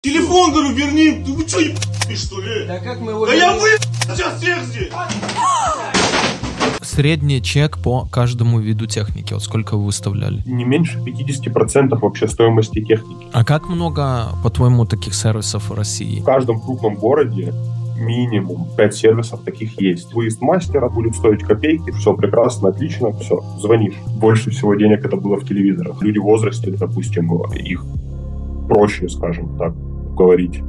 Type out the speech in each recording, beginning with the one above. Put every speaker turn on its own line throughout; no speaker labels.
Телефон, говорю, верни. Ты вы что, ебаный, что ли?
Да как мы его...
Да я вы сейчас всех здесь.
Средний чек по каждому виду техники, вот сколько вы выставляли?
Не меньше 50% вообще стоимости техники.
А как много, по-твоему, таких сервисов в России?
В каждом крупном городе минимум 5 сервисов таких есть. Выезд мастера будет стоить копейки, все прекрасно, отлично, все, звонишь. Больше всего денег это было в телевизорах. Люди в возрасте, допустим, их проще, скажем так, говорить.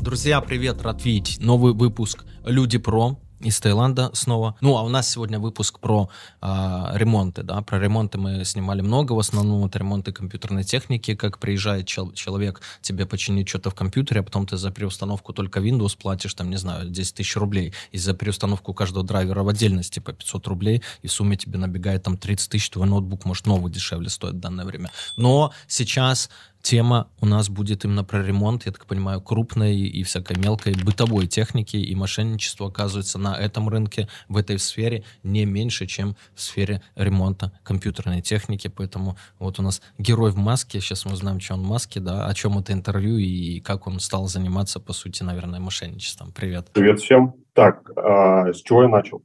Друзья, привет, рад видеть новый выпуск «Люди Про» из Таиланда снова. Ну, а у нас сегодня выпуск про э, ремонты, да, про ремонты мы снимали много, в основном это ремонты компьютерной техники, как приезжает чел- человек тебе починить что-то в компьютере, а потом ты за переустановку только Windows платишь, там, не знаю, 10 тысяч рублей, и за переустановку каждого драйвера в отдельности по 500 рублей, и в сумме тебе набегает там 30 тысяч, твой ноутбук, может, новый дешевле стоит в данное время. Но сейчас тема у нас будет именно про ремонт, я так понимаю, крупной и всякой мелкой бытовой техники, и мошенничество оказывается на этом рынке, в этой сфере не меньше, чем в сфере ремонта компьютерной техники, поэтому вот у нас герой в маске, сейчас мы узнаем, что он в маске, да, о чем это интервью и как он стал заниматься, по сути, наверное, мошенничеством. Привет.
Привет всем. Так, а, с чего я начал?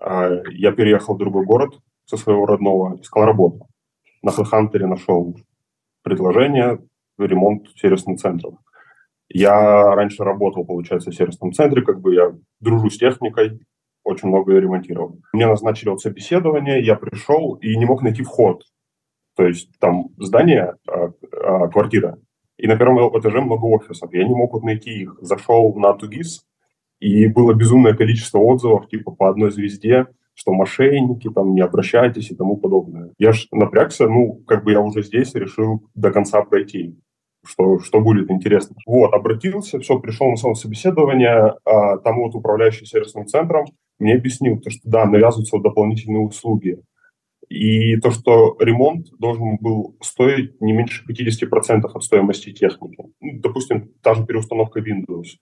А, я переехал в другой город со своего родного, искал работу. На HeadHunter нашел предложение ремонт сервисных центров. Я раньше работал, получается, в сервисном центре, как бы я дружу с техникой, очень много ремонтировал. Мне назначили вот собеседование, я пришел и не мог найти вход. То есть там здание, а, а, квартира, и на первом этаже много офисов. Я не мог вот найти их. Зашел на Тугис, и было безумное количество отзывов, типа по одной звезде, что мошенники, там, не обращайтесь и тому подобное. Я ж напрягся, ну, как бы я уже здесь решил до конца пройти, что, что будет интересно. Вот, обратился, все, пришел на само собеседование, а, там вот управляющий сервисным центром мне объяснил, то, что да, навязываются вот дополнительные услуги. И то, что ремонт должен был стоить не меньше 50% от стоимости техники. Ну, допустим, та же переустановка Windows.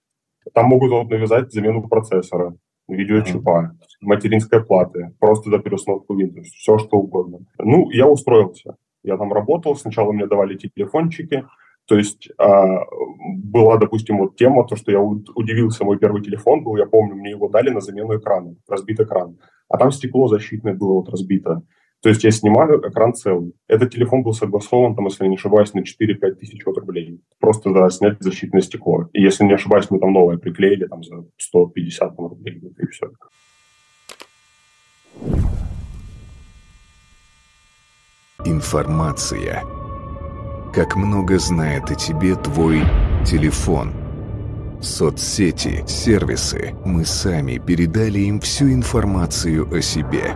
Там могут вот навязать замену процессора, видеочипа, материнской платы, просто за переустановку Windows, все что угодно. Ну, я устроился. Я там работал, сначала мне давали телефончики, то есть а, была, допустим, вот тема, то, что я удивился, мой первый телефон был, я помню, мне его дали на замену экрана, разбит экран. А там стекло защитное было вот разбито. То есть я снимаю, экран целый. Этот телефон был согласован, там, если я не ошибаюсь, на 4-5 тысяч рублей. Просто да, снять защитное стекло. И если не ошибаюсь, мы там новое приклеили там, за 150 там, рублей, и все.
Информация. Как много знает о тебе твой телефон. Соцсети, сервисы. Мы сами передали им всю информацию о себе.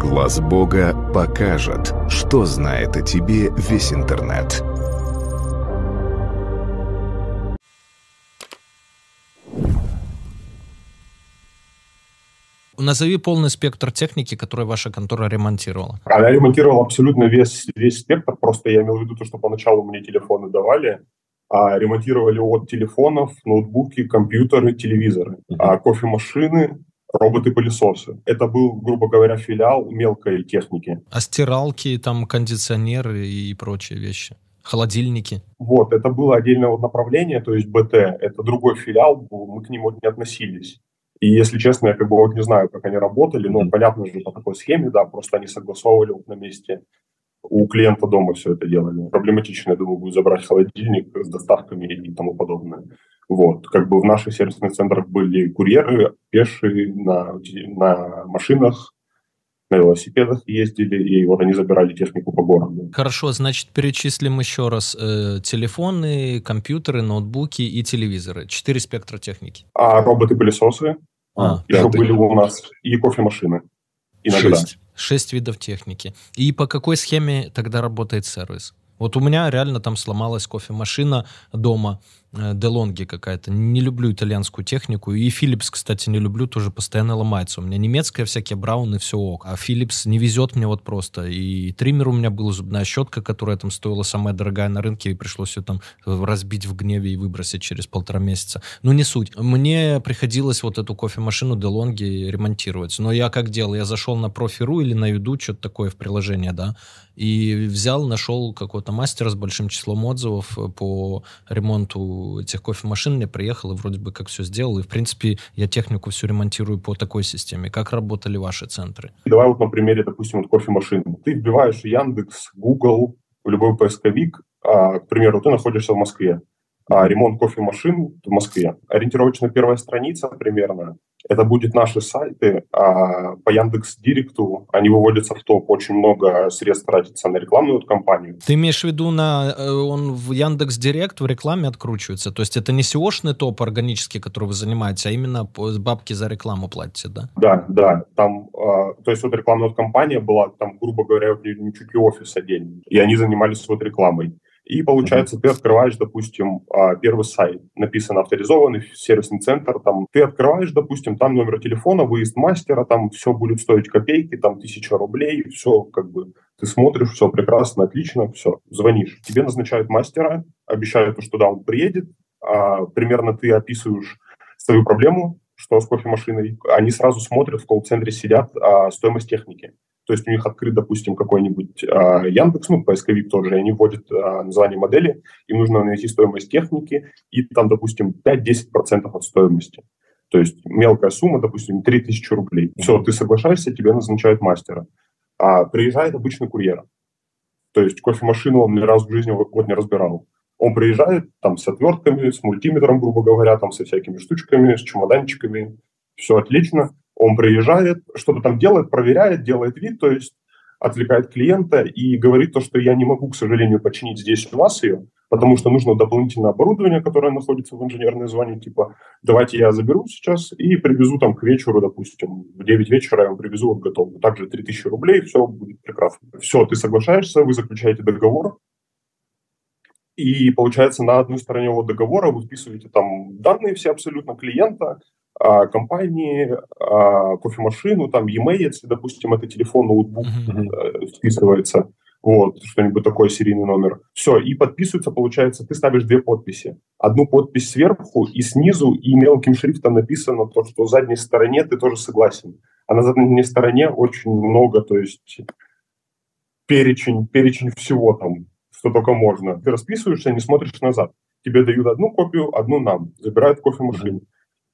Глаз Бога покажет, что знает о тебе весь интернет.
Назови полный спектр техники, которую ваша контора ремонтировала.
Она ремонтировала абсолютно весь, весь спектр, просто я имел в виду то, что поначалу мне телефоны давали, а ремонтировали от телефонов, ноутбуки, компьютеры, телевизоры, uh-huh. а кофемашины, роботы-пылесосы. Это был, грубо говоря, филиал мелкой техники.
А стиралки, там кондиционеры и прочие вещи? Холодильники?
Вот, это было отдельное вот направление, то есть БТ, это другой филиал, мы к нему не относились. И, если честно, я как бы вот не знаю, как они работали, но понятно же по такой схеме, да, просто они согласовывали вот на месте у клиента дома все это делали. Проблематично, я думаю, будет забрать холодильник с доставками и тому подобное. Вот, как бы в наших сервисных центрах были курьеры, пешие на, на машинах, на велосипедах ездили, и вот они забирали технику по городу.
Хорошо, значит, перечислим еще раз. Э, телефоны, компьютеры, ноутбуки и телевизоры. Четыре спектра техники.
А роботы-пылесосы а, еще были у нас. И кофемашины. Иногда.
Шесть. Шесть видов техники. И по какой схеме тогда работает сервис? Вот у меня реально там сломалась кофемашина дома. Делонги какая-то. Не люблю итальянскую технику. И Philips, кстати, не люблю, тоже постоянно ломается. У меня немецкая всякие брауны, все ок. А Philips не везет мне вот просто. И триммер у меня был, зубная щетка, которая там стоила самая дорогая на рынке, и пришлось ее там разбить в гневе и выбросить через полтора месяца. Ну, не суть. Мне приходилось вот эту кофемашину Делонги ремонтировать. Но я как делал? Я зашел на Профи.ру или на Юду, что-то такое в приложение, да, и взял, нашел какого-то мастера с большим числом отзывов по ремонту этих кофемашин, мне приехал и вроде бы как все сделал. И, в принципе, я технику всю ремонтирую по такой системе. Как работали ваши центры?
Давай вот на примере, допустим, вот кофемашины. Ты вбиваешь Яндекс, Google, любой поисковик, а, к примеру, ты находишься в Москве, а ремонт кофемашин в Москве. Ориентировочно первая страница примерно, это будут наши сайты, а по Яндекс Директу они выводятся в топ. Очень много средств тратится на рекламную кампанию.
Ты имеешь в виду, на, э, он в Яндекс Директ в рекламе откручивается? То есть это не SEO-шный топ органический, который вы занимаетесь, а именно бабки за рекламу платите, да?
Да, да. Там, э, то есть вот рекламная компания была, там, грубо говоря, чуть ли офис отдельный. И они занимались вот рекламой. И получается, ты открываешь, допустим, а, первый сайт, написано авторизованный сервисный центр, там ты открываешь, допустим, там номер телефона, выезд мастера, там все будет стоить копейки, там тысяча рублей, все как бы ты смотришь, все прекрасно, отлично, все, звонишь. Тебе назначают мастера, обещают, что да, он приедет, а, примерно ты описываешь свою проблему, что с кофемашиной, они сразу смотрят, в колл-центре сидят а, стоимость техники. То есть у них открыт, допустим, какой-нибудь э, Яндекс, ну, поисковик тоже, и они вводят э, название модели, им нужно найти стоимость техники, и там, допустим, 5-10% от стоимости. То есть мелкая сумма, допустим, 3000 рублей. Все, ты соглашаешься, тебе назначают мастера. А приезжает обычный курьер. То есть кофемашину он ни разу в жизни вот не разбирал. Он приезжает там с отвертками, с мультиметром, грубо говоря, там со всякими штучками, с чемоданчиками. Все отлично. Он приезжает, что-то там делает, проверяет, делает вид, то есть отвлекает клиента и говорит то, что я не могу, к сожалению, починить здесь у вас ее, потому что нужно дополнительное оборудование, которое находится в инженерной зоне, типа, давайте я заберу сейчас и привезу там к вечеру, допустим, в 9 вечера я вам привезу вот готовую. Также 3000 рублей, все будет прекрасно. Все, ты соглашаешься, вы заключаете договор, и получается на одной стороне вот договора вы вписываете там данные все абсолютно клиента, компании, а, кофемашину, там e-mail, если, допустим, это телефон, ноутбук mm-hmm. списывается, вот, что-нибудь такое, серийный номер. Все, и подписывается, получается, ты ставишь две подписи. Одну подпись сверху и снизу, и мелким шрифтом написано то, что в задней стороне ты тоже согласен. А на задней стороне очень много, то есть перечень, перечень всего там, что только можно. Ты расписываешься, не смотришь назад. Тебе дают одну копию, одну нам. Забирают кофемашину.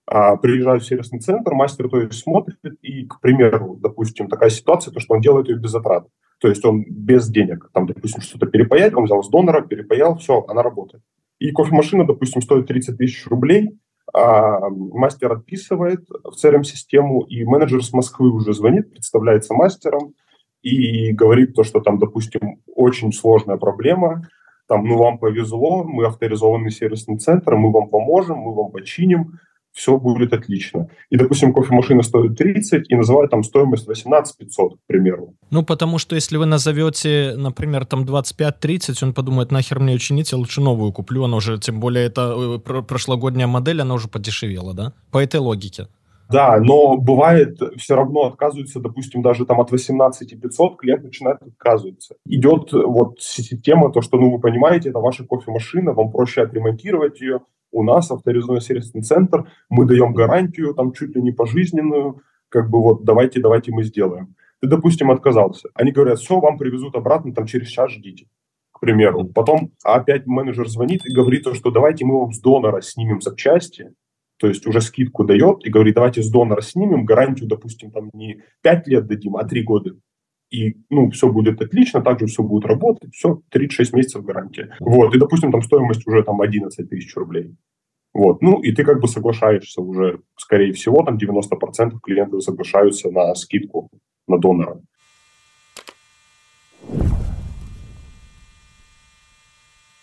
А, в сервисный центр, мастер то есть смотрит, и, к примеру, допустим, такая ситуация, то, что он делает ее без затрат. То есть он без денег, там, допустим, что-то перепаять, он взял с донора, перепаял, все, она работает. И кофемашина, допустим, стоит 30 тысяч рублей, а мастер отписывает в CRM-систему, и менеджер с Москвы уже звонит, представляется мастером и говорит то, что там, допустим, очень сложная проблема, там, ну, вам повезло, мы авторизованный сервисный центр, мы вам поможем, мы вам починим, все будет отлично. И, допустим, кофемашина стоит 30 и называют там стоимость 18 500, к примеру.
Ну, потому что если вы назовете, например, там 25-30, он подумает, нахер мне учинить, я лучше новую куплю, она уже, тем более, это э, прошлогодняя модель, она уже подешевела, да? По этой логике.
Да, но бывает, все равно отказываются, допустим, даже там от 18 500 клиент начинает отказываться. Идет вот система, то, что, ну, вы понимаете, это ваша кофемашина, вам проще отремонтировать ее, у нас авторизованный сервисный центр, мы даем гарантию, там чуть ли не пожизненную, как бы вот давайте, давайте мы сделаем. Ты, допустим, отказался. Они говорят, все, вам привезут обратно, там через час ждите, к примеру. Потом опять менеджер звонит и говорит, что давайте мы вам с донора снимем запчасти, то есть уже скидку дает и говорит, давайте с донора снимем, гарантию, допустим, там не 5 лет дадим, а 3 года и, ну, все будет отлично, также все будет работать, все, 36 месяцев гарантия. Вот, и, допустим, там стоимость уже там 11 тысяч рублей. Вот, ну, и ты как бы соглашаешься уже, скорее всего, там 90% клиентов соглашаются на скидку на донора.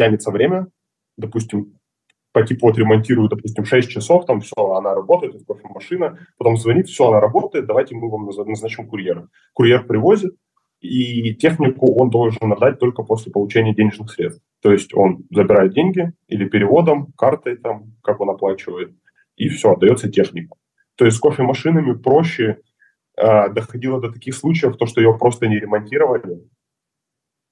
Тянется время, допустим, по типу вот ремонтирую, допустим, 6 часов, там все, она работает, это кофемашина, потом звонит, все, она работает, давайте мы вам назначим курьера. Курьер привозит, и технику он должен отдать только после получения денежных средств. То есть он забирает деньги или переводом, картой там, как он оплачивает, и все, отдается технику. То есть с кофемашинами проще э, доходило до таких случаев, то, что ее просто не ремонтировали,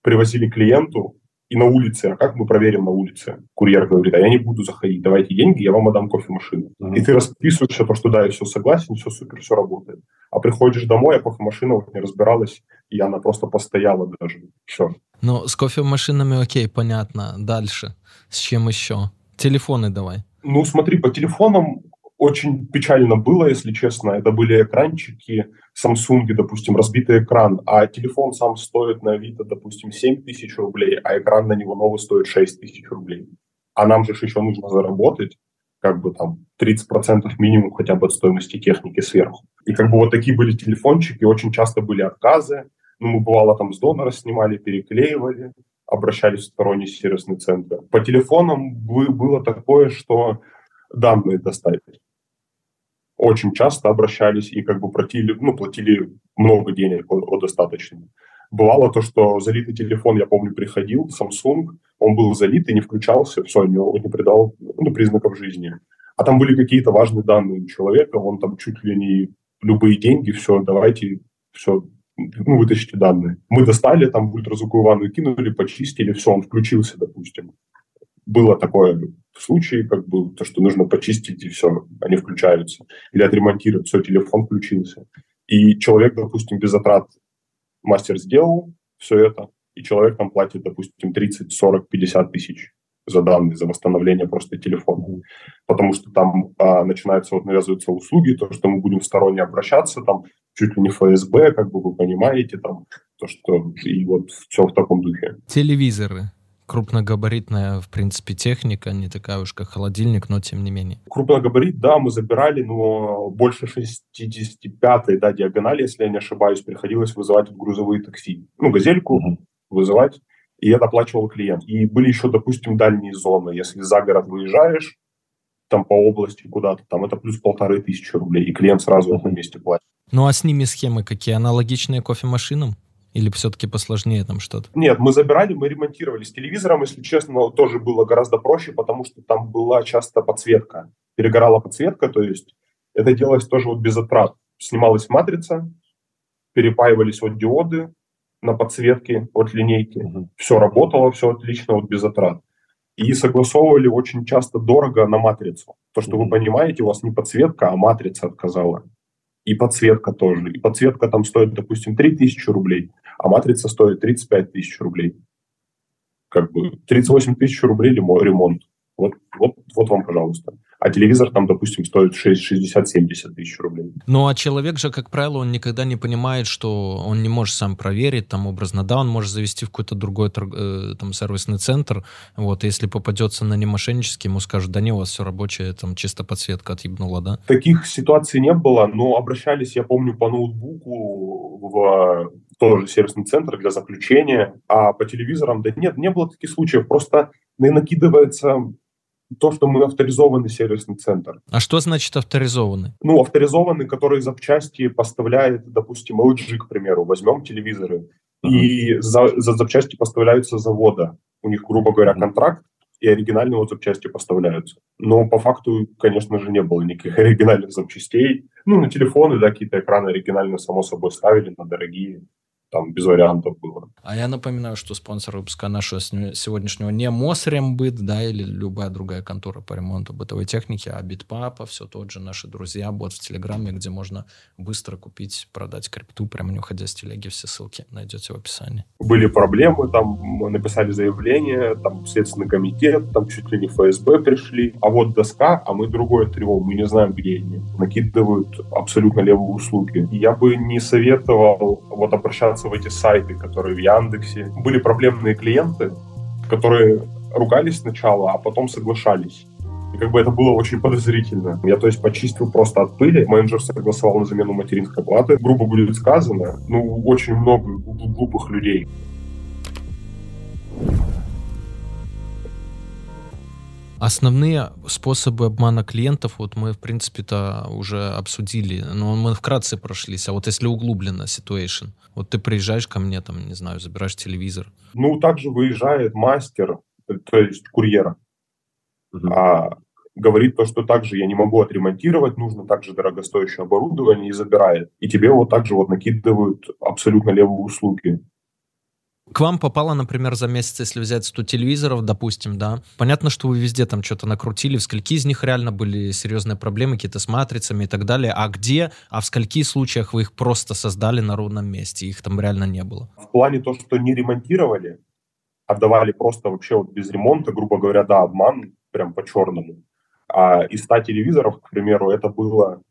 привозили клиенту, и на улице, а как мы проверим на улице? Курьер говорит, а я не буду заходить, давайте деньги, я вам отдам кофемашину. Mm-hmm. И ты расписываешься, то, что да, я все согласен, все супер, все работает. А приходишь домой, а кофемашина вот не разбиралась, и она просто постояла даже. Все.
Ну, с кофемашинами окей, понятно. Дальше. С чем еще? Телефоны давай.
Ну, смотри, по телефонам очень печально было, если честно. Это были экранчики Samsung, допустим, разбитый экран, а телефон сам стоит на Авито, допустим, 7 тысяч рублей, а экран на него новый стоит 6 тысяч рублей. А нам же еще нужно заработать как бы там 30% минимум хотя бы от стоимости техники сверху. И как бы вот такие были телефончики, очень часто были отказы. Ну, мы бывало там с донора снимали, переклеивали, обращались в сторонний сервисный центр. По телефонам было такое, что данные доставить очень часто обращались и как бы платили, ну, платили много денег, достаточно. Бывало то, что залитый телефон, я помню, приходил, Samsung, он был залит и не включался, все, не, не придал ну, признаков жизни. А там были какие-то важные данные человека, он там чуть ли не любые деньги, все, давайте, все, ну, вытащите данные. Мы достали, там в ультразвуковую ванну кинули, почистили, все, он включился, допустим. Было такое случае, как бы, то, что нужно почистить, и все, они включаются. Или отремонтировать, все, телефон включился. И человек, допустим, без затрат мастер сделал все это, и человек там платит, допустим, 30, 40, 50 тысяч за данные, за восстановление просто телефона. Потому что там а, начинаются, вот навязываются услуги, то, что мы будем сторонне обращаться, там чуть ли не ФСБ, как бы вы понимаете, там, то, что и вот все в таком духе.
Телевизоры. Крупногабаритная, в принципе, техника, не такая уж, как холодильник, но тем не менее.
Крупногабарит, да, мы забирали, но больше 65-й, да, диагонали, если я не ошибаюсь, приходилось вызывать грузовые такси. Ну, газельку mm-hmm. вызывать, и это оплачивал клиент. И были еще, допустим, дальние зоны. Если за город выезжаешь, там по области куда-то, там это плюс полторы тысячи рублей, и клиент сразу этом месте платит.
Ну а с ними схемы какие? Аналогичные кофемашинам? Или все-таки посложнее там что-то?
Нет, мы забирали, мы ремонтировали. С телевизором, если честно, тоже было гораздо проще, потому что там была часто подсветка. Перегорала подсветка, то есть это делалось тоже вот без затрат. Снималась матрица, перепаивались вот диоды на подсветке от линейки. Угу. Все работало, все отлично, вот без затрат. И согласовывали очень часто дорого на матрицу. То, что угу. вы понимаете, у вас не подсветка, а матрица отказала и подсветка тоже. И подсветка там стоит, допустим, 3000 рублей, а матрица стоит 35 тысяч рублей. Как бы 38 тысяч рублей ремонт. Вот, вот, вот вам, пожалуйста а телевизор там, допустим, стоит 60-70 тысяч рублей.
Ну, а человек же, как правило, он никогда не понимает, что он не может сам проверить, там, образно, да, он может завести в какой-то другой э, там сервисный центр, вот, если попадется на немошеннический, ему скажут, да не, у вас все рабочее, там, чисто подсветка отъебнула, да?
Таких ситуаций не было, но обращались, я помню, по ноутбуку в тоже сервисный центр для заключения, а по телевизорам, да нет, не было таких случаев, просто накидывается то, что мы авторизованный сервисный центр.
А что значит авторизованный?
Ну, авторизованный, который запчасти поставляет, допустим, LG, к примеру, возьмем телевизоры, uh-huh. и за, за запчасти поставляются завода. У них, грубо говоря, uh-huh. контракт, и оригинальные вот запчасти поставляются. Но по факту, конечно же, не было никаких оригинальных запчастей. Ну, на телефоны, да, какие-то экраны оригинальные, само собой, ставили на дорогие там без вариантов было.
А я напоминаю, что спонсор выпуска нашего сегодняшнего не Мосрембыт, да, или любая другая контора по ремонту бытовой техники, а Битпапа, все тот же наши друзья, бот в Телеграме, где можно быстро купить, продать крипту, прямо не уходя с телеги, все ссылки найдете в описании.
Были проблемы, там написали заявление, там Следственный комитет, там чуть ли не ФСБ пришли, а вот доска, а мы другое трио, мы не знаем, где они. Накидывают абсолютно левые услуги. Я бы не советовал вот обращаться в эти сайты, которые в Яндексе. Были проблемные клиенты, которые ругались сначала, а потом соглашались. И как бы это было очень подозрительно. Я, то есть, почистил просто от пыли. Менеджер согласовал на замену материнской платы. Грубо будет сказано, ну, очень много глупых людей.
Основные способы обмана клиентов, вот мы, в принципе-то, уже обсудили, но мы вкратце прошлись. А вот если углубленно ситуация, вот ты приезжаешь ко мне, там, не знаю, забираешь телевизор.
Ну, также выезжает мастер, то есть курьера, угу. а, говорит то, что также я не могу отремонтировать, нужно также дорогостоящее оборудование и забирает. И тебе вот также вот накидывают абсолютно левые услуги.
К вам попало, например, за месяц, если взять 100 телевизоров, допустим, да, понятно, что вы везде там что-то накрутили, в скольки из них реально были серьезные проблемы, какие-то с матрицами и так далее, а где, а в скольки случаях вы их просто создали на ровном месте, их там реально не было?
В плане то, что не ремонтировали, отдавали просто вообще вот без ремонта, грубо говоря, да, обман прям по-черному. А из 100 телевизоров, к примеру, это было,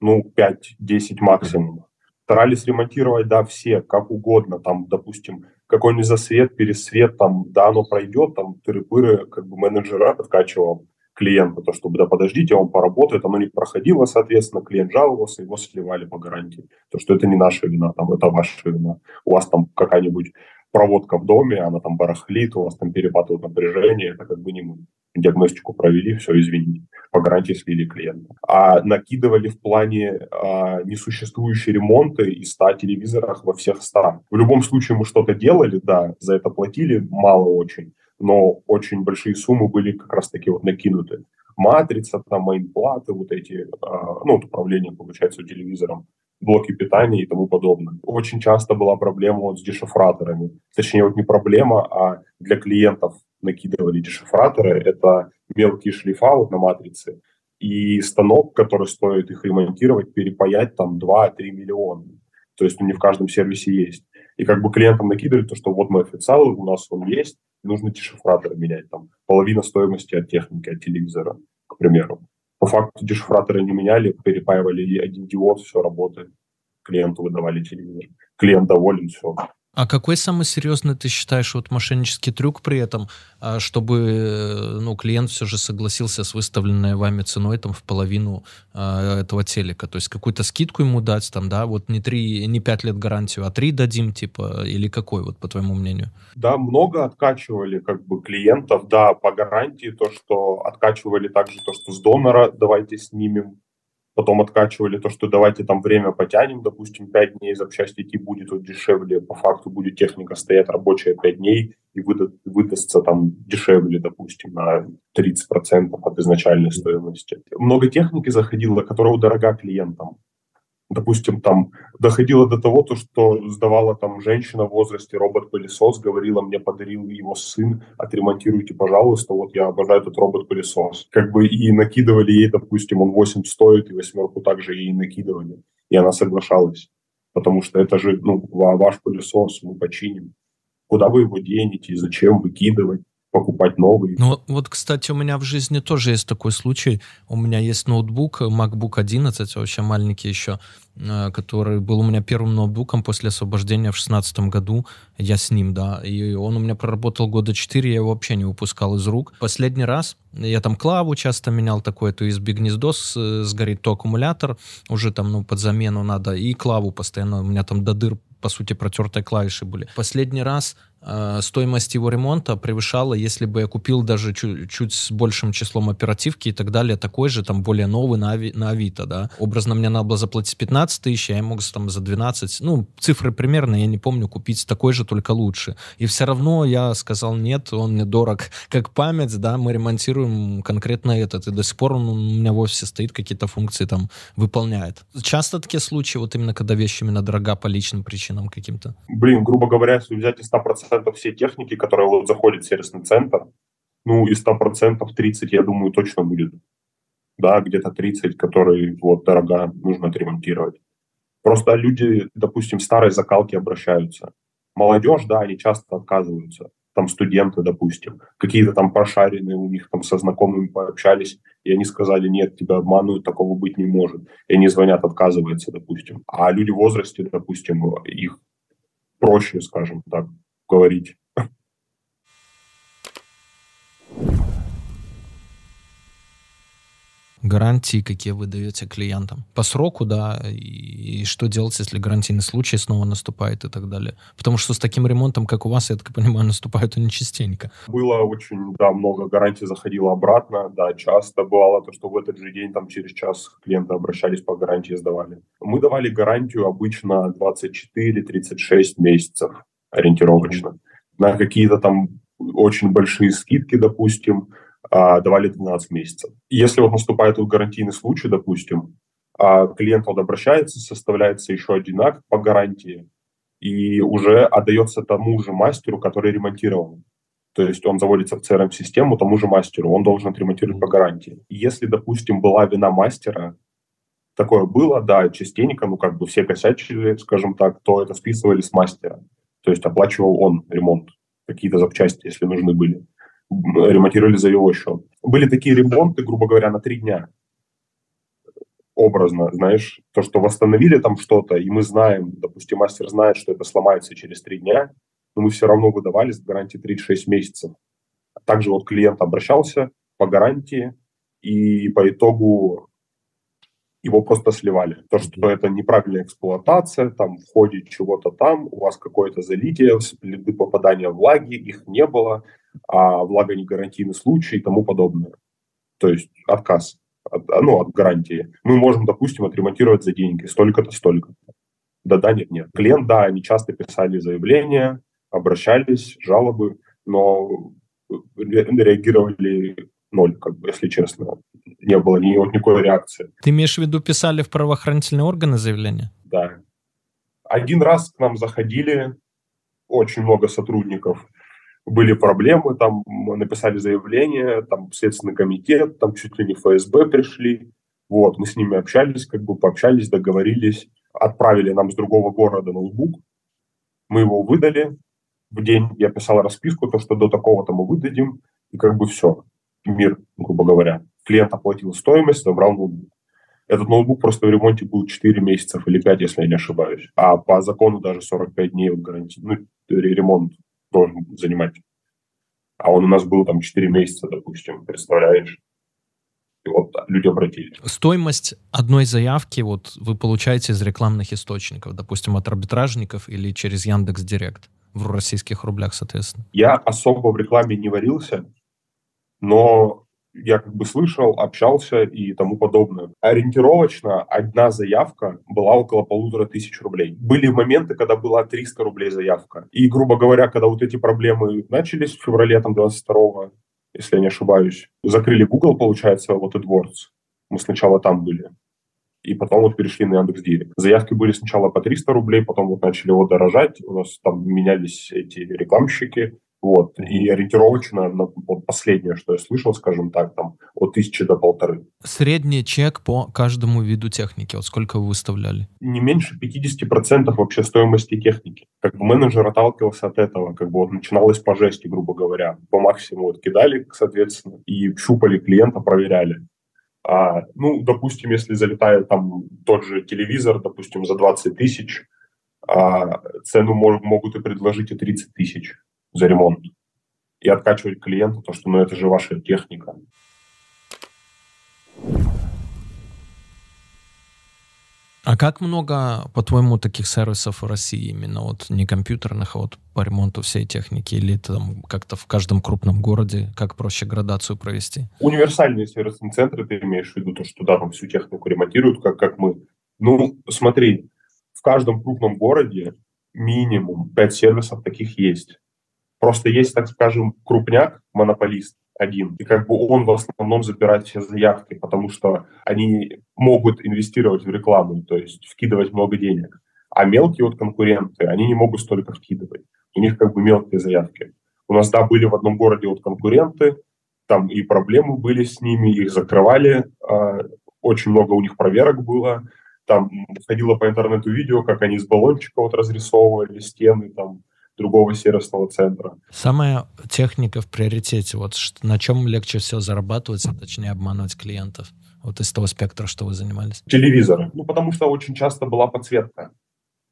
ну, 5-10 максимум. Старались ремонтировать, да, все, как угодно, там, допустим, какой-нибудь засвет, пересвет, там, да, оно пройдет, там, тыры-пыры, как бы менеджера откачивал клиента, то, чтобы, да, подождите, он поработает, оно не проходило, соответственно, клиент жаловался, его сливали по гарантии. То, что это не наша вина, там, это ваша вина. У вас там какая-нибудь проводка в доме, она там барахлит, у вас там перепадает напряжение, это как бы не мы. Диагностику провели, все, извините, по гарантии слили клиента. А накидывали в плане а, несуществующие ремонты и 100 телевизорах во всех 100. В любом случае мы что-то делали, да, за это платили, мало очень, но очень большие суммы были как раз-таки вот накинуты. Матрица, там, мейнплаты, вот эти, а, ну, вот управление, получается, телевизором блоки питания и тому подобное. Очень часто была проблема вот с дешифраторами. Точнее, вот не проблема, а для клиентов накидывали дешифраторы. Это мелкие шлифа на матрице. И станок, который стоит их ремонтировать, перепаять там 2-3 миллиона. То есть ну, не в каждом сервисе есть. И как бы клиентам накидывали то, что вот мы официалы, у нас он есть, нужно дешифраторы менять, там, половина стоимости от техники, от телевизора, к примеру. По факту дешифраторы не меняли, перепаивали один диод, все работает. Клиенту выдавали телевизор. Клиент доволен, все.
А какой самый серьезный ты считаешь вот мошеннический трюк при этом, а, чтобы э, ну, клиент все же согласился с выставленной вами ценой там в половину а, этого телека? То есть какую-то скидку ему дать там, да, вот не три, не пять лет гарантию, а три дадим, типа, или какой, вот по твоему мнению?
Да, много откачивали как бы клиентов, да, по гарантии, то, что откачивали также то, что с донора давайте снимем, потом откачивали то, что давайте там время потянем, допустим, 5 дней запчасти идти будет вот дешевле, по факту будет техника стоять рабочая 5 дней и выда- выдастся там дешевле, допустим, на 30% от изначальной стоимости. Много техники заходило, которая дорога клиентам допустим, там доходило до того, то, что сдавала там женщина в возрасте робот-пылесос, говорила, мне подарил его сын, отремонтируйте, пожалуйста, вот я обожаю этот робот-пылесос. Как бы и накидывали ей, допустим, он 8 стоит, и восьмерку также ей накидывали. И она соглашалась, потому что это же, ну, ваш пылесос, мы починим. Куда вы его денете, зачем выкидывать? Покупать новый.
Ну вот, кстати, у меня в жизни тоже есть такой случай. У меня есть ноутбук MacBook 11, вообще маленький еще, э, который был у меня первым ноутбуком после освобождения в 2016 году. Я с ним, да. И он у меня проработал года 4, я его вообще не выпускал из рук. Последний раз я там клаву часто менял такое, то USB гнездо с, сгорит, то аккумулятор уже там, ну, под замену надо, и клаву постоянно, у меня там до дыр по сути, протертые клавиши были. Последний раз э, стоимость его ремонта превышала, если бы я купил даже чуть, чуть с большим числом оперативки и так далее, такой же, там, более новый на, Ави, на Авито, да. Образно мне надо было заплатить 15 тысяч, а я мог там за 12, ну, цифры примерно, я не помню, купить такой же, только лучше. И все равно я сказал, нет, он мне дорог как память, да, мы ремонтируем конкретно этот, и до сих пор он у меня в офисе стоит, какие-то функции там выполняет. Часто такие случаи, вот именно когда вещь именно дорога по личным причинам, каким-то?
Блин, грубо говоря, если взять из 100% все техники, которые вот заходят в сервисный центр, ну, из 100% 30, я думаю, точно будет. Да, где-то 30, которые вот дорога, нужно отремонтировать. Просто люди, допустим, старой закалки обращаются. Молодежь, да, они часто отказываются. Там студенты, допустим, какие-то там пошаренные у них там со знакомыми пообщались, и они сказали, нет, тебя обманывают, такого быть не может. И они звонят, отказываются, допустим. А люди в возрасте, допустим, их проще, скажем так, говорить.
гарантии, какие вы даете клиентам. По сроку, да, и, и что делать, если гарантийный случай снова наступает и так далее. Потому что с таким ремонтом, как у вас, я так понимаю, наступают они частенько.
Было очень, да, много гарантий заходило обратно, да, часто бывало то, что в этот же день, там, через час клиенты обращались по гарантии, сдавали. Мы давали гарантию обычно 24-36 месяцев ориентировочно. На какие-то там очень большие скидки, допустим, а, давали 12 месяцев. Если вот наступает вот гарантийный случай, допустим, а клиент вот обращается, составляется еще один акт по гарантии, и уже отдается тому же мастеру, который ремонтировал. То есть он заводится в CRM-систему тому же мастеру, он должен отремонтировать по гарантии. Если, допустим, была вина мастера, такое было, да, частенько, ну, как бы все косячили, скажем так, то это списывали с мастера. То есть оплачивал он ремонт, какие-то запчасти, если нужны были ремонтировали за его счет. Были такие ремонты, грубо говоря, на три дня. Образно, знаешь, то, что восстановили там что-то, и мы знаем, допустим, мастер знает, что это сломается через три дня, но мы все равно выдавали с гарантией 36 месяцев. Также вот клиент обращался по гарантии, и по итогу его просто сливали. То, что это неправильная эксплуатация, там в ходе чего-то там, у вас какое-то залитие, следы попадания влаги, их не было, а влага не гарантийный случай и тому подобное. То есть отказ от, ну, от гарантии. Мы можем, допустим, отремонтировать за деньги, столько-то, столько-то. Да-да, нет-нет. Клиент, да, они часто писали заявления, обращались, жалобы, но реагировали ноль, как бы, если честно. Не было ни, никакой реакции.
Ты имеешь в виду, писали в правоохранительные органы заявления?
Да. Один раз к нам заходили очень много сотрудников, были проблемы, там написали заявление, там Следственный комитет, там чуть ли не ФСБ пришли. Вот, мы с ними общались, как бы пообщались, договорились, отправили нам с другого города ноутбук, Мы его выдали в день, я писал расписку, то, что до такого-то мы выдадим, и как бы все, мир, грубо говоря. Клиент оплатил стоимость, забрал ноутбук. Этот ноутбук просто в ремонте был 4 месяца или 5, если я не ошибаюсь. А по закону даже 45 дней гарантии, ну, ремонт должен занимать. А он у нас был там 4 месяца, допустим, представляешь? И вот люди обратились.
Стоимость одной заявки вот вы получаете из рекламных источников, допустим, от арбитражников или через Яндекс Директ в российских рублях, соответственно?
Я особо в рекламе не варился, но я как бы слышал, общался и тому подобное. Ориентировочно одна заявка была около полутора тысяч рублей. Были моменты, когда была 300 рублей заявка. И, грубо говоря, когда вот эти проблемы начались в феврале там 22 если я не ошибаюсь, закрыли Google, получается, вот AdWords. Мы сначала там были и потом вот перешли на Яндекс Директ. Заявки были сначала по 300 рублей, потом вот начали его дорожать, у нас там менялись эти рекламщики, вот, и ориентировочно на вот последнее, что я слышал, скажем так, там от тысячи до полторы.
Средний чек по каждому виду техники, вот сколько вы выставляли?
Не меньше 50% вообще стоимости техники. Как бы менеджер отталкивался от этого, как бы вот начиналось по жести, грубо говоря. По максимуму вот кидали, соответственно, и щупали клиента, проверяли. А, ну, допустим, если залетает там тот же телевизор, допустим, за 20 тысяч, а, цену мож, могут и предложить и 30 тысяч за ремонт. И откачивать клиента, то, что ну, это же ваша техника.
А как много, по-твоему, таких сервисов в России, именно вот не компьютерных, а вот по ремонту всей техники, или там как-то в каждом крупном городе, как проще градацию провести?
Универсальные сервисные центры, ты имеешь в виду, то, что да, там всю технику ремонтируют, как, как мы. Ну, смотри, в каждом крупном городе минимум 5 сервисов таких есть. Просто есть, так скажем, крупняк, монополист, один. И как бы он в основном забирает все заявки, потому что они могут инвестировать в рекламу, то есть вкидывать много денег. А мелкие вот конкуренты, они не могут столько вкидывать. У них как бы мелкие заявки. У нас, да, были в одном городе вот конкуренты, там и проблемы были с ними, их закрывали, а, очень много у них проверок было, там ходило по интернету видео, как они с баллончика вот разрисовывали стены, там другого сервисного центра.
Самая техника в приоритете, вот на чем легче всего зарабатывать, а точнее обманывать клиентов? Вот из того спектра, что вы занимались.
Телевизоры. Ну, потому что очень часто была подсветка.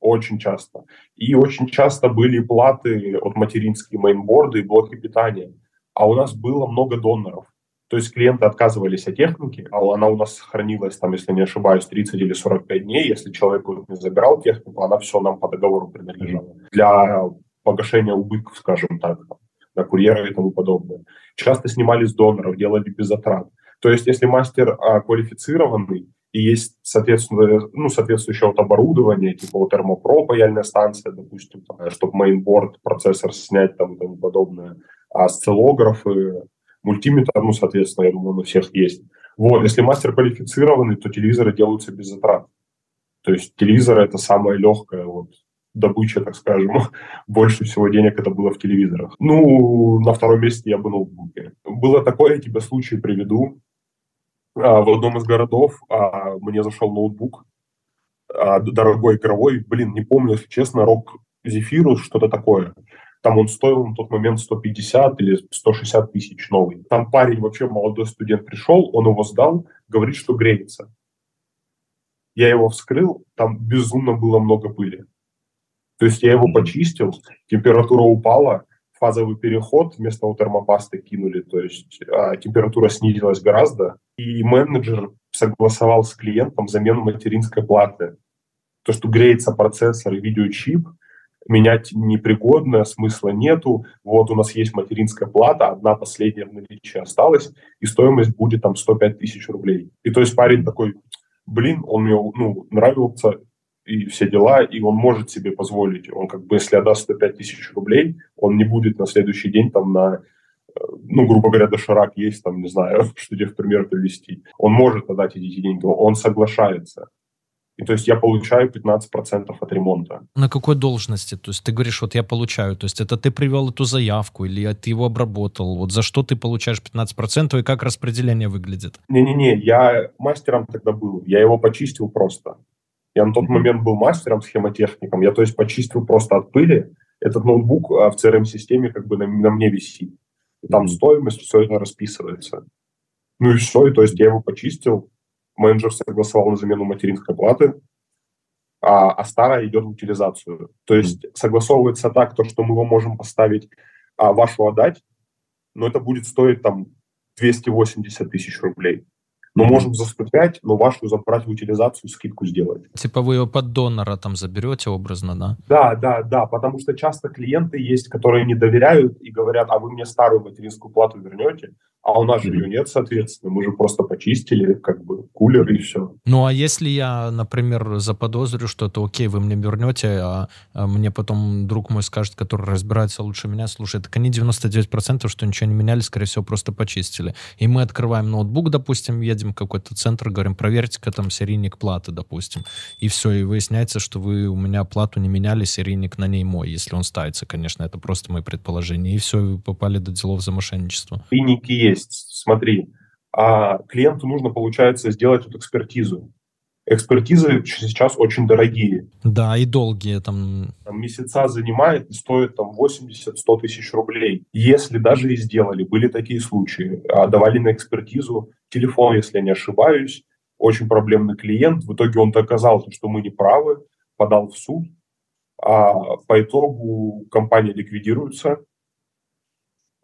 Очень часто. И очень часто были платы от материнские mainboard ы и блоки питания. А у нас было много доноров. То есть клиенты отказывались от техники, а она у нас сохранилась, там, если не ошибаюсь, 30 или 45 дней. Если человек не забирал технику, она все нам по договору принадлежала. Для погашения убытков, скажем так, на курьера и тому подобное. Часто снимали с доноров, делали без затрат. То есть, если мастер а, квалифицированный и есть, соответственно, ну, соответствующее вот оборудование, типа вот Термопро, паяльная станция, допустим, там, чтобы mainboard, процессор снять там и тому подобное, а осциллографы, мультиметр, ну, соответственно, я думаю, на всех есть. Вот, если мастер квалифицированный, то телевизоры делаются без затрат. То есть телевизор это самое легкое вот добыча, так скажем, больше всего денег это было в телевизорах. Ну, на втором месте я бы ноутбуке. Было такое, я тебе случай приведу. А, в одном из городов а, мне зашел ноутбук, а, дорогой игровой, блин, не помню, если честно, рок Зефирус, что-то такое. Там он стоил на тот момент 150 или 160 тысяч новый. Там парень, вообще молодой студент пришел, он его сдал, говорит, что греется. Я его вскрыл, там безумно было много пыли. То есть я его почистил, температура упала, фазовый переход вместо термопасты кинули, то есть а, температура снизилась гораздо, и менеджер согласовал с клиентом замену материнской платы. То, что греется процессор и видеочип, менять непригодно, смысла нету. Вот у нас есть материнская плата, одна последняя в наличии осталась, и стоимость будет там 105 тысяч рублей. И то есть парень такой, блин, он мне ну, нравился, и все дела, и он может себе позволить. Он как бы, если отдаст 105 тысяч рублей, он не будет на следующий день там на, э, ну, грубо говоря, доширак есть, там, не знаю, что тебе в пример привести. Он может отдать эти деньги, он соглашается. И то есть я получаю 15% от ремонта.
На какой должности? То есть ты говоришь, вот я получаю. То есть это ты привел эту заявку или ты его обработал? Вот за что ты получаешь 15% и как распределение выглядит?
Не-не-не, я мастером тогда был. Я его почистил просто Я на тот момент был мастером, схемотехником. Я, то есть, почистил просто от пыли. Этот ноутбук а, в CRM-системе как бы на, на мне висит. И там стоимость, все это расписывается. Ну и все, и то есть я его почистил, менеджер согласовал на замену материнской платы, а, а старая идет в утилизацию. То есть согласовывается так, то, что мы его можем поставить, а вашу отдать, но это будет стоить там 280 тысяч рублей. Но можем за 105, но вашу забрать в утилизацию, скидку сделать.
Типа вы его под донора там заберете образно, да?
Да, да, да, потому что часто клиенты есть, которые не доверяют и говорят, а вы мне старую материнскую плату вернете, а у нас же ее нет, соответственно. Мы же просто почистили, как бы, кулер и все.
Ну, а если я, например, заподозрю что-то, окей, вы мне вернете, а, а мне потом друг мой скажет, который разбирается лучше меня, слушай, так они 99%, что ничего не меняли, скорее всего, просто почистили. И мы открываем ноутбук, допустим, едем в какой-то центр, говорим, проверьте-ка там серийник платы, допустим. И все, и выясняется, что вы у меня плату не меняли, серийник на ней мой, если он ставится, конечно, это просто мои предположения. И все, вы попали до делов за мошенничество.
Серийники есть смотри, а клиенту нужно, получается, сделать эту экспертизу. Экспертизы сейчас очень дорогие.
Да, и долгие. Там...
там месяца занимает и стоит там 80-100 тысяч рублей. Если даже и сделали, были такие случаи, а давали на экспертизу телефон, если я не ошибаюсь, очень проблемный клиент. В итоге он доказал, что мы не правы, подал в суд, а по итогу компания ликвидируется,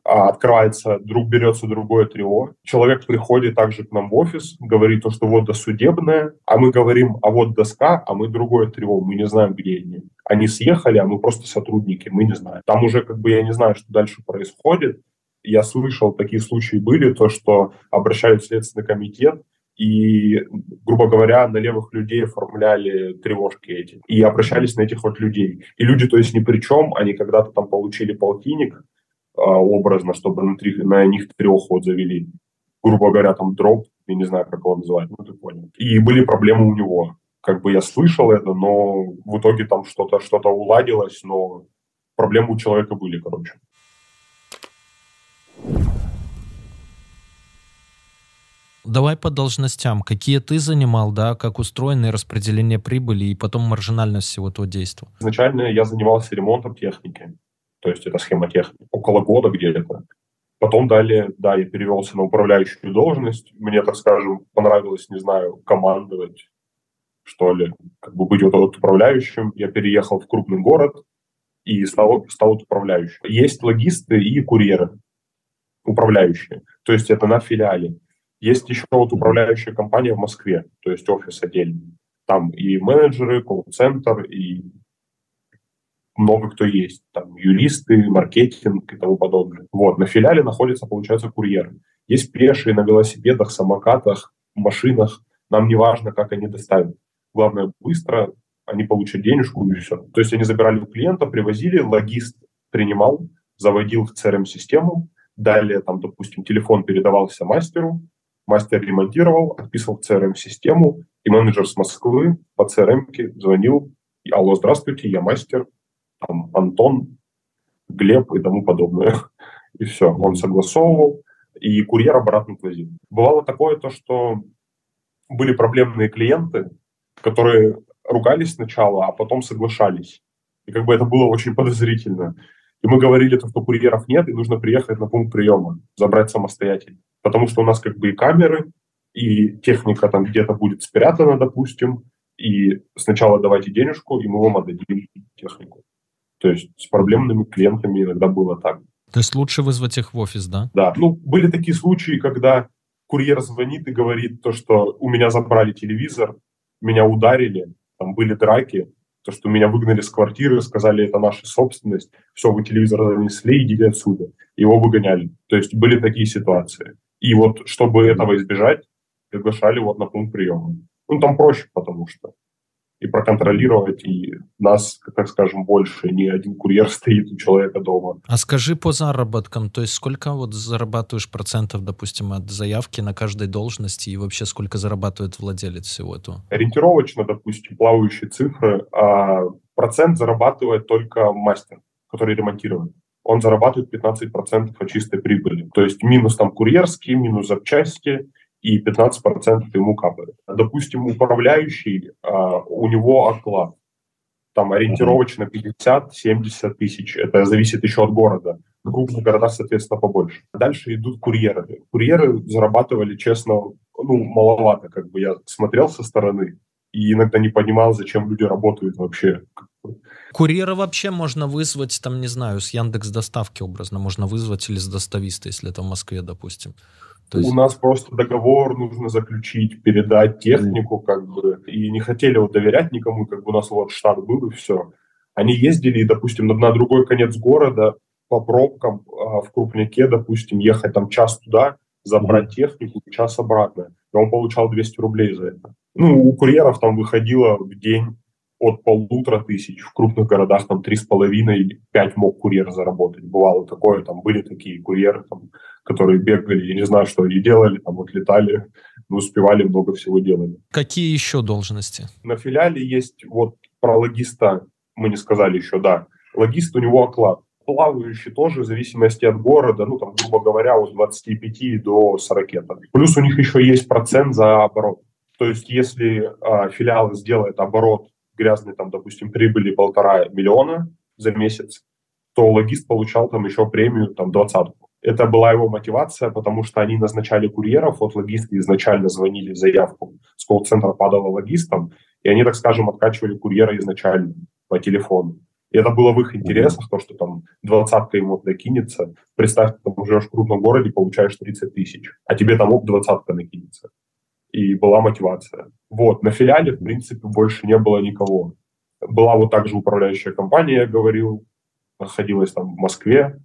а, открывается, друг берется другое трио, человек приходит также к нам в офис, говорит то, что вот досудебное, а мы говорим, а вот доска, а мы другое трио, мы не знаем, где они. Они съехали, а мы просто сотрудники, мы не знаем. Там уже как бы я не знаю, что дальше происходит. Я слышал, такие случаи были, то, что обращались в Следственный комитет, и, грубо говоря, на левых людей оформляли тревожки эти. И обращались на этих вот людей. И люди, то есть, ни при чем, они когда-то там получили полтинник, а, образно, чтобы на, три, на них трех вот завели. Грубо говоря, там дроп, я не знаю, как его называть, ну ты понял. И были проблемы у него. Как бы я слышал это, но в итоге там что-то что уладилось, но проблемы у человека были, короче.
Давай по должностям. Какие ты занимал, да, как устроено распределение прибыли и потом маржинальность всего этого действия?
Изначально я занимался ремонтом техники то есть это схема тех около года где-то. Потом далее, да, я перевелся на управляющую должность. Мне, так скажем, понравилось, не знаю, командовать, что ли, как бы быть вот, вот управляющим. Я переехал в крупный город и стал, стал управляющим. Есть логисты и курьеры, управляющие. То есть это на филиале. Есть еще вот управляющая компания в Москве, то есть офис отдельный. Там и менеджеры, колл-центр, и много кто есть. Там юристы, маркетинг и тому подобное. Вот, на филиале находится, получается, курьер. Есть пешие на велосипедах, самокатах, машинах. Нам не важно, как они доставят. Главное, быстро они получат денежку и все. То есть они забирали у клиента, привозили, логист принимал, заводил в CRM-систему, далее, там, допустим, телефон передавался мастеру, мастер ремонтировал, отписывал CRM-систему, и менеджер с Москвы по CRM звонил, алло, здравствуйте, я мастер, там, Антон, Глеб и тому подобное. И все, он согласовывал, и курьер обратно возил. Бывало такое то, что были проблемные клиенты, которые ругались сначала, а потом соглашались. И как бы это было очень подозрительно. И мы говорили, то, что курьеров нет, и нужно приехать на пункт приема, забрать самостоятельно. Потому что у нас как бы и камеры, и техника там где-то будет спрятана, допустим, и сначала давайте денежку, и мы вам отдадим технику. То есть с проблемными клиентами иногда было так.
То есть лучше вызвать их в офис, да?
Да. Ну, были такие случаи, когда курьер звонит и говорит то, что у меня забрали телевизор, меня ударили, там были драки, то, что меня выгнали с квартиры, сказали, это наша собственность, все, вы телевизор занесли, идите отсюда. Его выгоняли. То есть были такие ситуации. И вот, чтобы этого избежать, приглашали вот на пункт приема. Ну, там проще, потому что и проконтролировать, и нас, так скажем, больше, не один курьер стоит у человека дома.
А скажи по заработкам, то есть сколько вот зарабатываешь процентов, допустим, от заявки на каждой должности, и вообще сколько зарабатывает владелец всего этого?
Ориентировочно, допустим, плавающие цифры, а процент зарабатывает только мастер, который ремонтирует он зарабатывает 15% от чистой прибыли. То есть минус там курьерские, минус запчасти, и 15% ему капает. Допустим, управляющий, а, у него оклад, там ориентировочно 50-70 тысяч, это зависит еще от города. В крупных городах, соответственно, побольше. Дальше идут курьеры. Курьеры зарабатывали, честно, ну, маловато, как бы я смотрел со стороны и иногда не понимал, зачем люди работают вообще.
Курьера вообще можно вызвать, там, не знаю, с Яндекс доставки образно можно вызвать или с достависта, если это в Москве, допустим.
То есть... У нас просто договор нужно заключить, передать технику, как бы, и не хотели вот доверять никому, как бы у нас вот штат был и все. Они ездили, допустим, на, на другой конец города по пробкам а, в крупняке, допустим, ехать там час туда, забрать mm-hmm. технику, час обратно. И он получал 200 рублей за это. Ну, у курьеров там выходило в день от полутора тысяч, в крупных городах там три с половиной, пять мог курьер заработать. Бывало такое, там были такие курьеры, там, которые бегали, я не знаю, что они делали, там вот летали, но успевали, много всего делали.
Какие еще должности?
На филиале есть вот про логиста, мы не сказали еще, да. Логист у него оклад. Плавающий тоже, в зависимости от города, ну, там, грубо говоря, от 25 до 40. Там. Плюс у них еще есть процент за оборот. То есть, если а, филиал сделает оборот грязный, там, допустим, прибыли полтора миллиона за месяц, то логист получал там еще премию, там, двадцатку. Это была его мотивация, потому что они назначали курьеров, вот логисты изначально звонили заявку, с колл-центра падала логистам, и они, так скажем, откачивали курьера изначально по телефону. И это было в их интересах, то, что там двадцатка ему докинется. Представь, ты там живешь в крупном городе, получаешь 30 тысяч, а тебе там оп, двадцатка накинется и была мотивация. Вот, на филиале, в принципе, больше не было никого. Была вот также управляющая компания, я говорил, находилась там в Москве,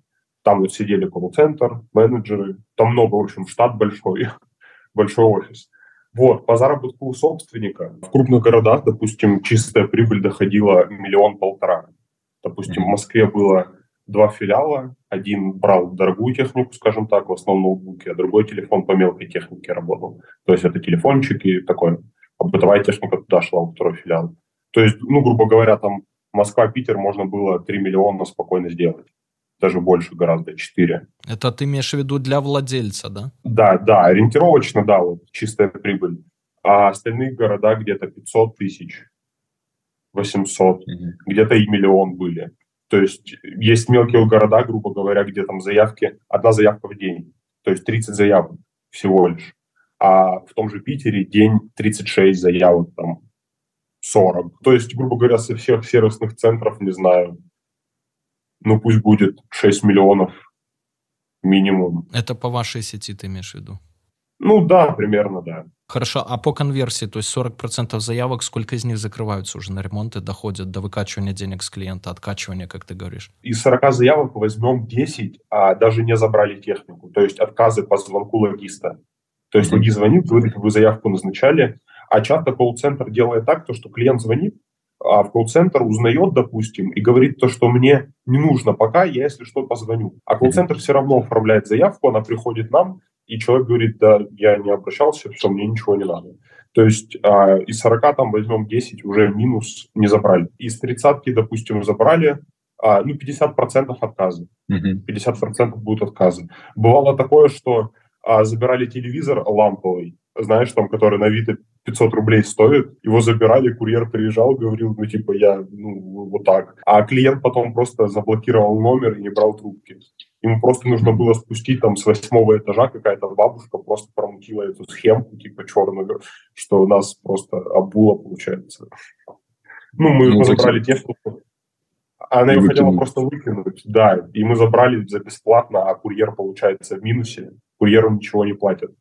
там вот сидели колл-центр, менеджеры, там много, в общем, штат большой, большой офис. Вот, по заработку собственника в крупных городах, допустим, чистая прибыль доходила миллион-полтора. Допустим, в Москве было два филиала. Один брал дорогую технику, скажем так, в основном ноутбуки, а другой телефон по мелкой технике работал. То есть это телефончики, такое. А бытовая техника туда шла, во второй филиал. То есть, ну, грубо говоря, там Москва-Питер можно было 3 миллиона спокойно сделать. Даже больше гораздо, 4.
Это ты имеешь в виду для владельца, да?
Да, да, ориентировочно, да, вот чистая прибыль. А остальные города где-то 500 тысяч, 800, mm где-то и миллион были. То есть есть мелкие города, грубо говоря, где там заявки, одна заявка в день, то есть 30 заявок всего лишь. А в том же Питере день 36 заявок, там 40. То есть, грубо говоря, со всех сервисных центров, не знаю, ну пусть будет 6 миллионов минимум.
Это по вашей сети ты имеешь в виду?
Ну да, примерно, да.
Хорошо, а по конверсии, то есть 40% заявок, сколько из них закрываются уже на ремонт и доходят до выкачивания денег с клиента, откачивания, как ты говоришь?
Из 40 заявок возьмем 10, а даже не забрали технику, то есть отказы по звонку логиста. То есть логист звонит, вы заявку назначали, а часто колл-центр делает так, то, что клиент звонит, а в колл-центр узнает, допустим, и говорит то, что мне не нужно пока, я, если что, позвоню. А колл-центр все равно оформляет заявку, она приходит нам, и человек говорит, да, я не обращался, все, мне ничего не надо. То есть а, из 40 там возьмем 10, уже минус не забрали. Из 30, допустим, забрали, а, ну, 50% отказы. Uh-huh. 50% будут отказы. Бывало такое, что а, забирали телевизор ламповый, знаешь, там, который на Авито 500 рублей стоит, его забирали, курьер приезжал, говорил, ну, типа, я, ну, вот так. А клиент потом просто заблокировал номер и не брал трубки. Ему просто нужно было спустить там с восьмого этажа, какая-то бабушка просто промутила эту схемку, типа, черную, что у нас просто обула получается. Ну, мы ну, забрали технику, она ее хотела просто выкинуть, да, и мы забрали за бесплатно, а курьер, получается, в минусе, курьеру ничего не платят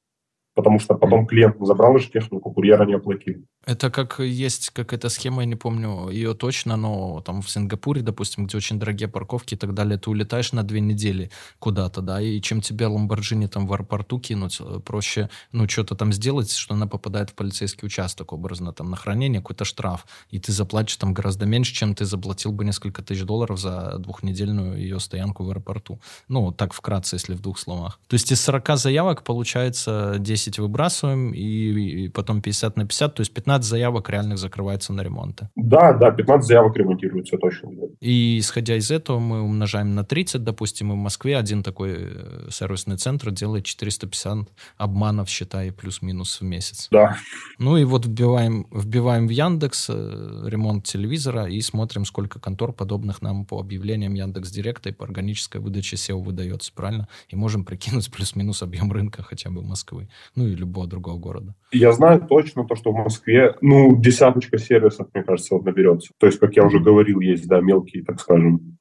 потому что потом клиент забрал же технику, курьера не оплатил.
Это как есть какая-то схема, я не помню ее точно, но там в Сингапуре, допустим, где очень дорогие парковки и так далее, ты улетаешь на две недели куда-то, да, и чем тебе Ламборджини там в аэропорту кинуть, э, проще, ну, что-то там сделать, что она попадает в полицейский участок, образно, там, на хранение, какой-то штраф, и ты заплатишь там гораздо меньше, чем ты заплатил бы несколько тысяч долларов за двухнедельную ее стоянку в аэропорту. Ну, так вкратце, если в двух словах. То есть из 40 заявок получается 10 10 выбрасываем, и, и потом 50 на 50, то есть 15 заявок реальных закрывается на ремонты.
Да, да, 15 заявок ремонтируется точно.
И исходя из этого мы умножаем на 30, допустим, и в Москве один такой э, сервисный центр делает 450 обманов, считай, плюс-минус в месяц.
Да.
Ну и вот вбиваем, вбиваем в Яндекс э, ремонт телевизора и смотрим, сколько контор подобных нам по объявлениям Яндекс Директа и по органической выдаче SEO выдается, правильно? И можем прикинуть плюс-минус объем рынка хотя бы Москвы, ну и любого другого города.
Я знаю точно то, что в Москве, ну, десяточка сервисов, мне кажется, вот наберется. То есть, как я уже говорил, есть, да, мелкие, так скажем,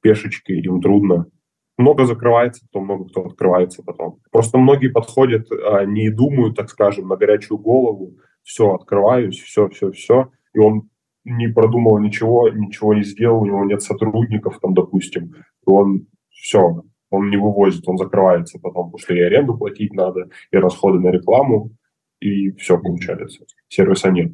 пешечки, им трудно. Много закрывается, потом много кто открывается потом. Просто многие подходят, а, не думают, так скажем, на горячую голову, все, открываюсь, все, все, все, и он не продумал ничего, ничего не сделал, у него нет сотрудников, там, допустим, и он все, он не вывозит, он закрывается потом, что и аренду платить надо, и расходы на рекламу, и все получается. Сервиса нет.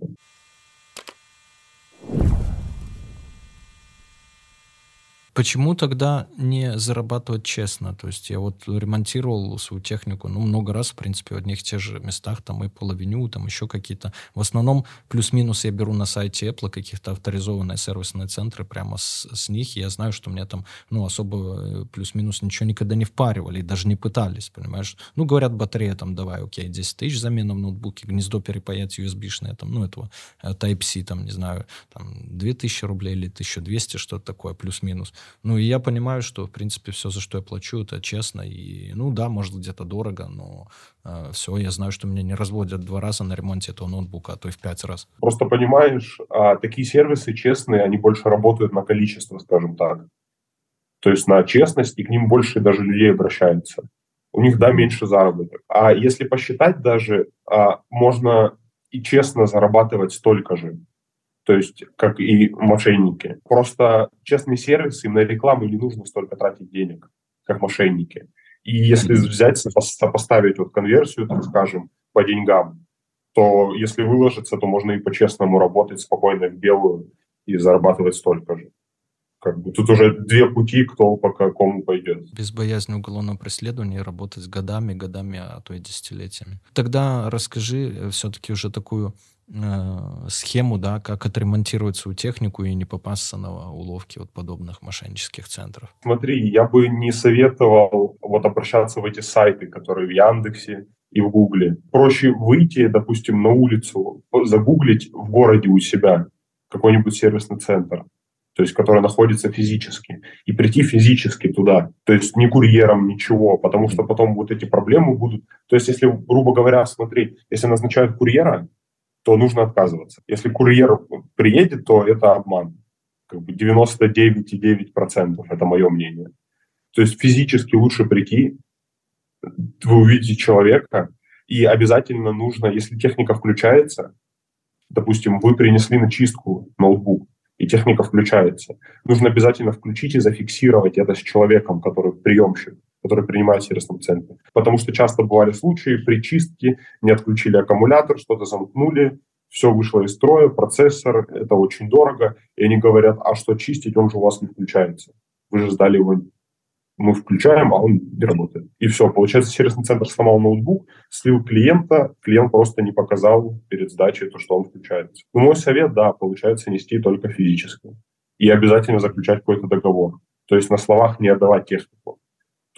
Почему тогда не зарабатывать честно? То есть я вот ремонтировал свою технику, ну, много раз, в принципе, в одних и тех же местах, там и половину, там еще какие-то. В основном плюс-минус я беру на сайте Apple каких-то авторизованные сервисные центры прямо с, с них, я знаю, что мне там, ну, особо э, плюс-минус ничего никогда не впаривали, даже не пытались, понимаешь? Ну, говорят, батарея там, давай, окей, 10 тысяч замена в ноутбуке, гнездо перепаять USB-шное, там, ну, этого э, Type-C, там, не знаю, там, 2000 рублей или 1200, что-то такое, плюс-минус. Ну, и я понимаю, что, в принципе, все, за что я плачу, это честно. И, ну, да, может, где-то дорого, но э, все, я знаю, что меня не разводят два раза на ремонте этого ноутбука, а то и в пять раз.
Просто понимаешь, а, такие сервисы честные, они больше работают на количество, скажем так. То есть на честность, и к ним больше даже людей обращаются. У них, да, меньше заработок. А если посчитать даже, а, можно и честно зарабатывать столько же то есть как и мошенники. Просто честный сервис, им на рекламу не нужно столько тратить денег, как мошенники. И если взять, сопоставить вот конверсию, так скажем, по деньгам, то если выложиться, то можно и по-честному работать спокойно в белую и зарабатывать столько же. Как бы тут уже две пути, кто по какому пойдет.
Без боязни уголовного преследования работать годами, годами, а то и десятилетиями. Тогда расскажи э, все-таки уже такую Э, схему, да, как отремонтировать свою технику и не попасться на уловки вот подобных мошеннических центров?
Смотри, я бы не советовал вот обращаться в эти сайты, которые в Яндексе и в Гугле. Проще выйти, допустим, на улицу, загуглить в городе у себя какой-нибудь сервисный центр, то есть который находится физически, и прийти физически туда, то есть не курьером, ничего, потому что потом вот эти проблемы будут. То есть если, грубо говоря, смотри, если назначают курьера, то нужно отказываться. Если курьер приедет, то это обман. Как бы 99,9% это мое мнение. То есть физически лучше прийти, вы увидите человека, и обязательно нужно, если техника включается, допустим, вы принесли на чистку ноутбук, и техника включается, нужно обязательно включить и зафиксировать это с человеком, который приемщик который принимает в сервисном центре. Потому что часто бывали случаи при чистке, не отключили аккумулятор, что-то замкнули, все вышло из строя, процессор, это очень дорого, и они говорят, а что чистить, он же у вас не включается. Вы же сдали его, мы включаем, а он не работает. И все, получается, сервисный центр сломал ноутбук, слил клиента, клиент просто не показал перед сдачей то, что он включается. Но мой совет, да, получается нести только физически. И обязательно заключать какой-то договор. То есть на словах не отдавать технику.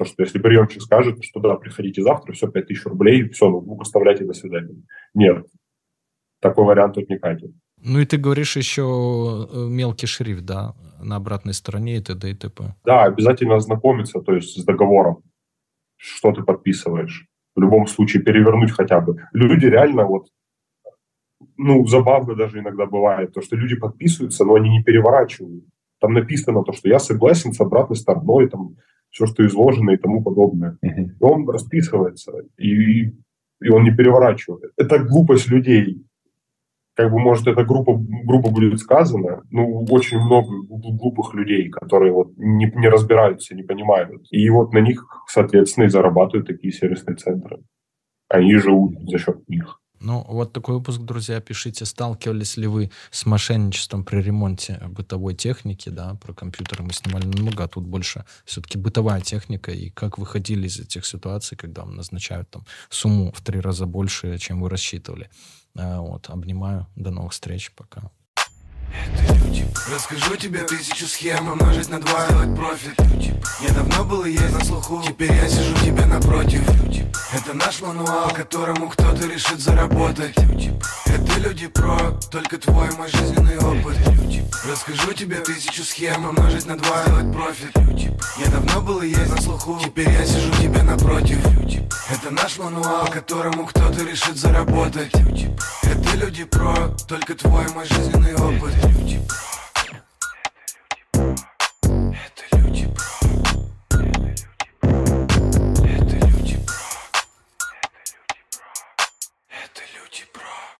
То, что если приемщик скажет, что да, приходите завтра, все, 5000 рублей, все, ноутбук оставляйте, до свидания. Нет, такой вариант тут не катит.
Ну и ты говоришь еще э, мелкий шрифт, да, на обратной стороне и т.д. и т.п.
Да, обязательно ознакомиться, то есть с договором, что ты подписываешь. В любом случае перевернуть хотя бы. Люди реально вот, ну, забавно даже иногда бывает, то, что люди подписываются, но они не переворачивают. Там написано то, что я согласен с обратной стороной, там, все, что изложено и тому подобное. Uh-huh. И он расписывается, и, и он не переворачивает. Это глупость людей. Как бы, может, эта группа, грубо будет сказано, ну, очень много глупых людей, которые вот не, не разбираются, не понимают. И вот на них, соответственно, и зарабатывают такие сервисные центры. Они живут за счет них.
Ну, вот такой выпуск, друзья. Пишите, сталкивались ли вы с мошенничеством при ремонте бытовой техники, да, про компьютеры мы снимали много, а тут больше все-таки бытовая техника, и как выходили из этих ситуаций, когда вам назначают там сумму в три раза больше, чем вы рассчитывали. А, вот, обнимаю, до новых встреч, пока.
Это люди Расскажу тебе тысячу схем Умножить на два, сделать профит. Люди Я давно был и есть на слуху. Теперь я сижу тебе напротив. Люди Это наш мануал, по которому кто-то решит заработать. Люди Это люди про Только твой мой жизненный опыт. Расскажу тебе тысячу схем Умножить на два, сделать профит. Я давно был и есть на слуху Теперь я сижу тебе напротив. Люди, Это наш мануал, которому кто-то решит заработать. Люди, Это люди про Только твой мой жизненный опыт. Люди. Это люди про